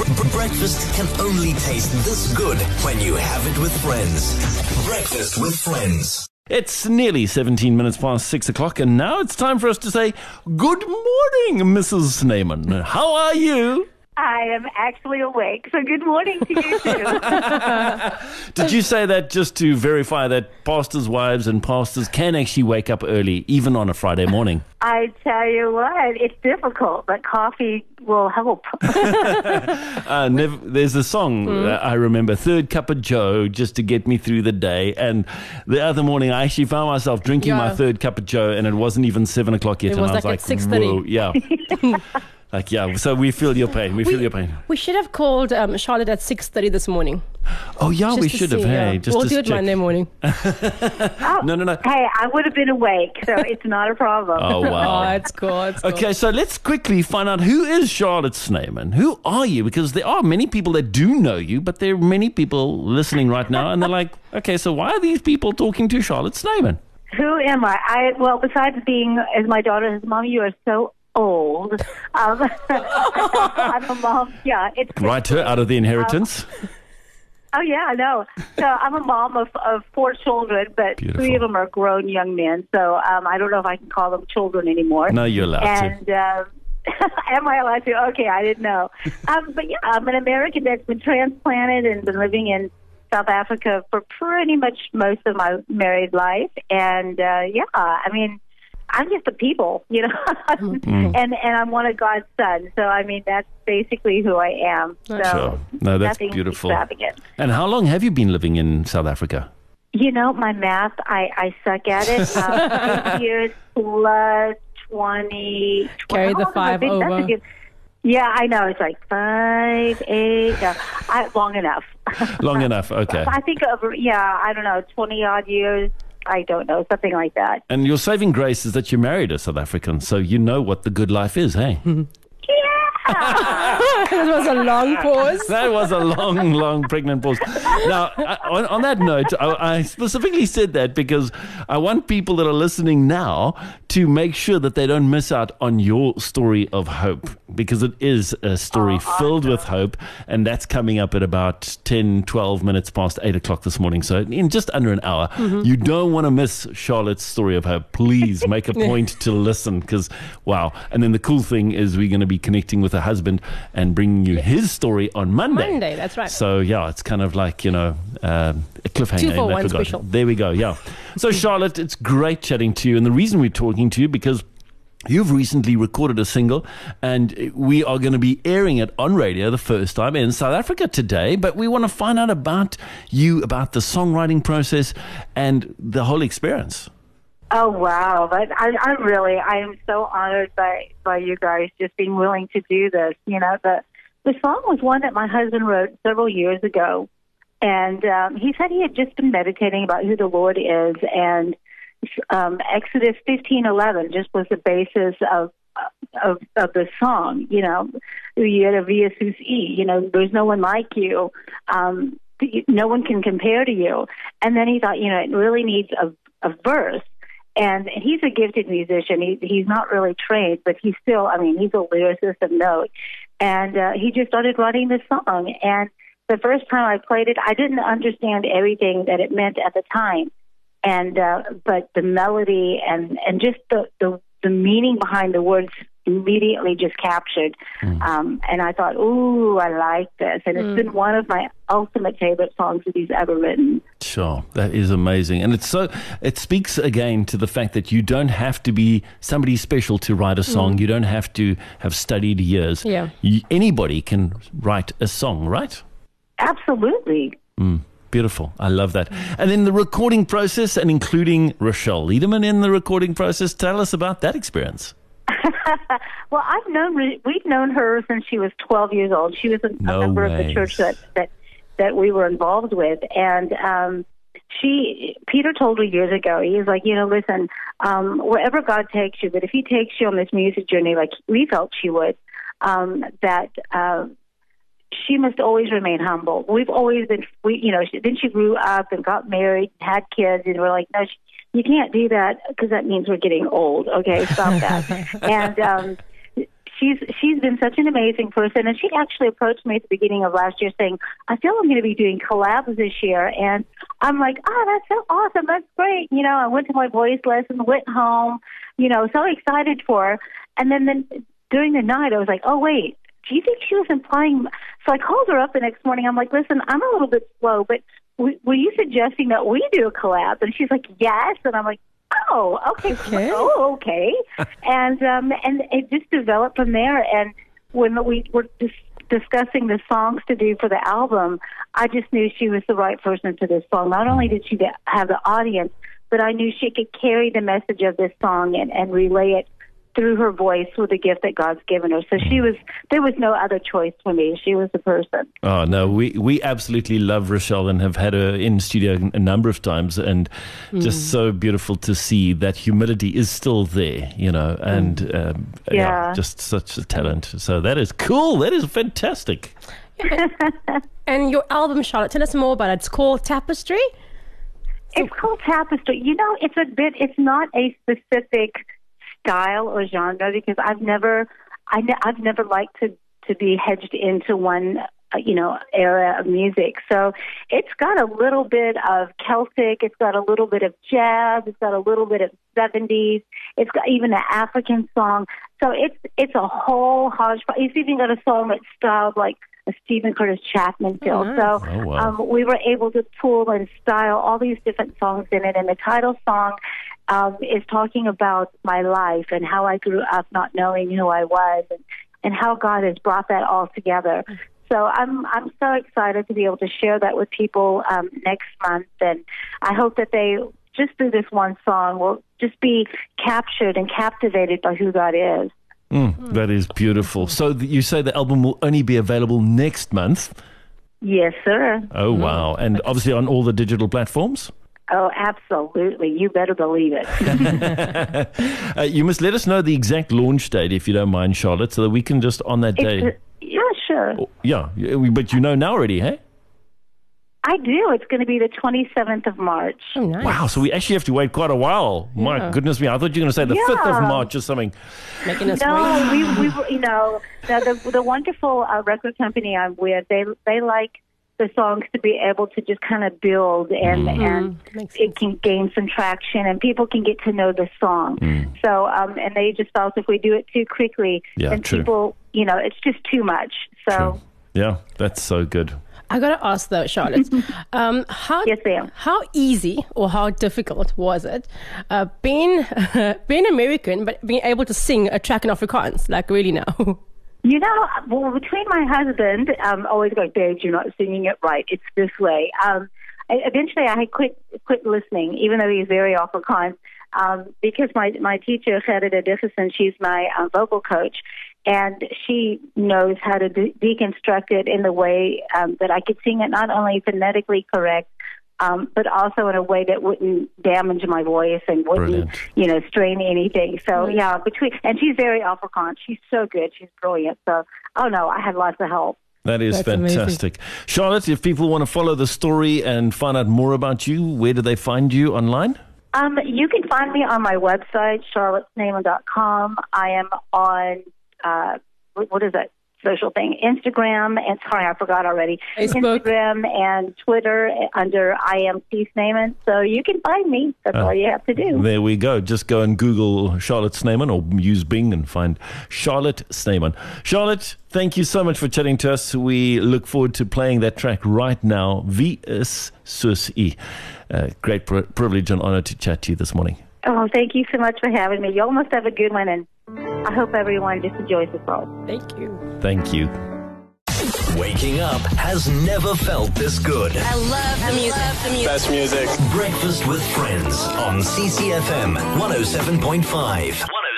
Breakfast can only taste this good when you have it with friends. Breakfast with friends. It's nearly 17 minutes past 6 o'clock, and now it's time for us to say, Good morning, Mrs. Snyman. How are you? I am actually awake. So good morning to you too. Did you say that just to verify that pastors' wives and pastors can actually wake up early, even on a Friday morning? I tell you what, it's difficult, but coffee will help. Uh, never, there's a song uh, I remember, Third Cup of Joe, just to get me through the day. And the other morning, I actually found myself drinking my third cup of Joe, and it wasn't even 7 o'clock yet. It and was I was like like, at 6:30. "Whoa," Yeah. like, yeah, so we feel your pain. We feel your pain. We should have called um, Charlotte at 6.30 this morning. Oh, yeah, Just we should have. see, Hey, yeah. just we'll to do it check. Monday morning. No, no, no. hey, I would have been awake, so it's not a problem. Oh, Oh, wow. it's cool. It's cool. Okay, so let's quickly find out who is Charlotte Snyman. Who are you? Because there are many people that do know you, but there are many people listening right now, and they're like, okay, so why are these people talking to Charlotte Snyman? Who am I? I well, besides being, as my daughter says, "Mom, you are so old." Um, I'm a mom. Yeah, it's Write her out of the inheritance. Oh yeah, I know. So I'm a mom of of four children, but Beautiful. three of them are grown young men. So um, I don't know if I can call them children anymore. No, you're allowed to. and um, am I allowed to? Okay, I didn't know. Um, but yeah, I'm an American that's been transplanted and been living in South Africa for pretty much most of my married life. And uh, yeah, I mean, I'm just a people, you know, Mm. and and I'm one of God's sons. So I mean, that's basically who I am. So Sure. No, that's beautiful. And how long have you been living in South Africa? You know, my math, I, I suck at it. Um, eight years plus 20. Carry the how I five been? That's a over. good- yeah, I know. It's like five, eight, yeah, I, long enough. Long enough, okay. I think over, yeah, I don't know, 20 odd years. I don't know, something like that. And your saving grace is that you married a South African, so you know what the good life is, hey? that was a long pause. That was a long, long pregnant pause. Now, I- on, on that note, I, I specifically said that because I want people that are listening now to make sure that they don't miss out on your story of hope because it is a story filled with hope. And that's coming up at about 10, 12 minutes past 8 o'clock this morning. So, in just under an hour, you don't want to miss Charlotte's story of hope. Please make a point to listen because, wow. And then the cool thing is, we're going to be connecting with her husband and bringing you his story on Monday. Monday, that's right. So yeah, it's kind of like you know um, cliffhanger. Two for one special. There we go. Yeah. So Charlotte, it's great chatting to you, and the reason we're talking to you because. You've recently recorded a single, and we are going to be airing it on radio the first time in South Africa today. But we want to find out about you, about the songwriting process, and the whole experience. Oh wow! But I, I really, I am so honored by by you guys just being willing to do this. You know, the the song was one that my husband wrote several years ago, and um, he said he had just been meditating about who the Lord is, and um, Exodus fifteen eleven just was the basis of of of the song. You know, Uiera via sus e. You know, there's no one like you. Um, no one can compare to you. And then he thought, you know, it really needs a, a verse. And he's a gifted musician. He, he's not really trained, but he's still, I mean, he's a lyricist of note. And uh, he just started writing this song. And the first time I played it, I didn't understand everything that it meant at the time. And uh, but the melody and and just the the, the meaning behind the words immediately just captured. Um, and I thought, ooh, I like this. And it's been one of my ultimate favorite songs that he's ever written. Sure, that is amazing, and it's so. It speaks again to the fact that you don't have to be somebody special to write a song. You don't have to have studied years. Yeah. You- anybody can write a song, right? Absolutely. Beautiful. I love that. And then the recording process, and including Rochelle Liederman in the recording process. Tell us about that experience. Well, I've known we've known her since she was 12 years old. She was a, No member of the church that that that we were involved with, and um, she Peter told her years ago. He was like, you know, listen, um, wherever God takes you, but if He takes you on this music journey, like we felt she would, um, that. Uh, she must always remain humble. We've always been, we, you know, she, then she grew up and got married, and had kids, and we're like, no, she, you can't do that because that means we're getting old. Okay, stop that. and um, she's she's been such an amazing person, and she actually approached me at the beginning of last year saying, "I feel I'm going to be doing collabs this year," and I'm like, "Oh, that's so awesome! That's great!" You know, I went to my voice lesson, went home, you know, so excited for her, and then then during the night, I was like, "Oh wait." Do you think she was implying? So I called her up the next morning. I'm like, listen, I'm a little bit slow, but w- were you suggesting that we do a collab? And she's like, yes. And I'm like, oh, okay, Okay. oh, okay. and um, and it just developed from there. And when we were dis- discussing the songs to do for the album, I just knew she was the right person for this song. Not only did she have the audience, but I knew she could carry the message of this song and, and relay it through her voice with the gift that God's given her. So she hmm. was there was no other choice for me. She was the person. Oh no, we we absolutely love Rochelle and have had her in studio a number of times, and hmm. just so beautiful to see that humility is still there, you know, hmm. and um, yeah. Yeah. just such a talent. So that is cool. That is fantastic. And your album, Charlotte, tell us more about it. It's called Tapestry. It's called tapestry. You know, it's a bit. It's not a specific style or genre because I've never, I ne- I've never liked to to be hedged into one, uh, you know, era of music. So it's got a little bit of Celtic. It's got a little bit of jazz. It's got a little bit of seventies. It's got even an African song. So it's it's a whole hodgepodge. It's even got a song that's styled like a Steven Curtis Chapman feel. nice. So Oh, wow. um, we were able to pull and style all these different songs in it. And the title song um, is talking about my life and how I grew up not knowing who I was and, and how God has brought that all together. So I'm I'm so excited to be able to share that with people um, next month, and I hope that they just through this one song will just be captured and captivated by who God is. Mm, that is beautiful. So th- you say the album will only be available next month. Yes, sir. Oh wow! And obviously on all the digital platforms. Oh, absolutely. You better believe it. Uh, you must let us know the exact launch date if you don't mind, Charlotte, so that we can just on that day. It's, yeah, sure. Yeah, yeah, but you know now already, hey? I do. It's going to be the 27th of March. Oh, nice. Wow, so we actually have to wait quite a while. My goodness me, I thought you were going to say the 5th of March or something. Making us No, we, we, you know, the, the, the wonderful uh, record company I'm with, they, they like the songs to be able to just kind of build and, and Makes it can gain some traction and people can get to know the song. So, um, and they just felt if we do it too quickly, Yeah, then true. people, you know, it's just too much. So, Yeah, that's so good. I gotta ask though, Charlotte, um, how Yes, ma'am. how easy or how difficult was it uh, being being American but being able to sing a track in Afrikaans like really now? You know, well, between my husband, um, always going, babe, you're not singing it right. It's this way. Um, I, eventually, I had quit quit listening, even though he's very Afrikaans, um, because my my teacher, Gerda Dickerson, she's my uh, vocal coach, and she knows how to de- deconstruct it in the way um, that I could sing it not only phonetically correct, um, but also in a way that wouldn't damage my voice and wouldn't, Brilliant. you know, strain anything. So yeah, between and she's very Afrikaans. She's so good. She's brilliant. So oh no, I had lots of help. That is That's amazing. fantastic. Charlotte, if people want to follow the story and find out more about you, where do they find you online? Um, you can find me on my website, charlottesnyman.com. I am on uh, what what is that social thing? Instagram and sorry, I forgot already. Facebook. Instagram and Twitter under I am T Snyman. So you can find me. That's all you have to do. There we go. Just go and Google Charlotte Snyman or use Bing and find Charlotte Snyman. Charlotte, thank you so much for chatting to us. We look forward to playing that track right now. Wie is soos u? Uh, great pri- privilege and honor to chat to you this morning. Oh, thank you so much for having me. You all must have a good one, and I hope everyone just enjoys the song. Thank you. Thank you. Waking up has never felt this good. I love the music. the music. Best music. Breakfast with friends on CCFM 107.5.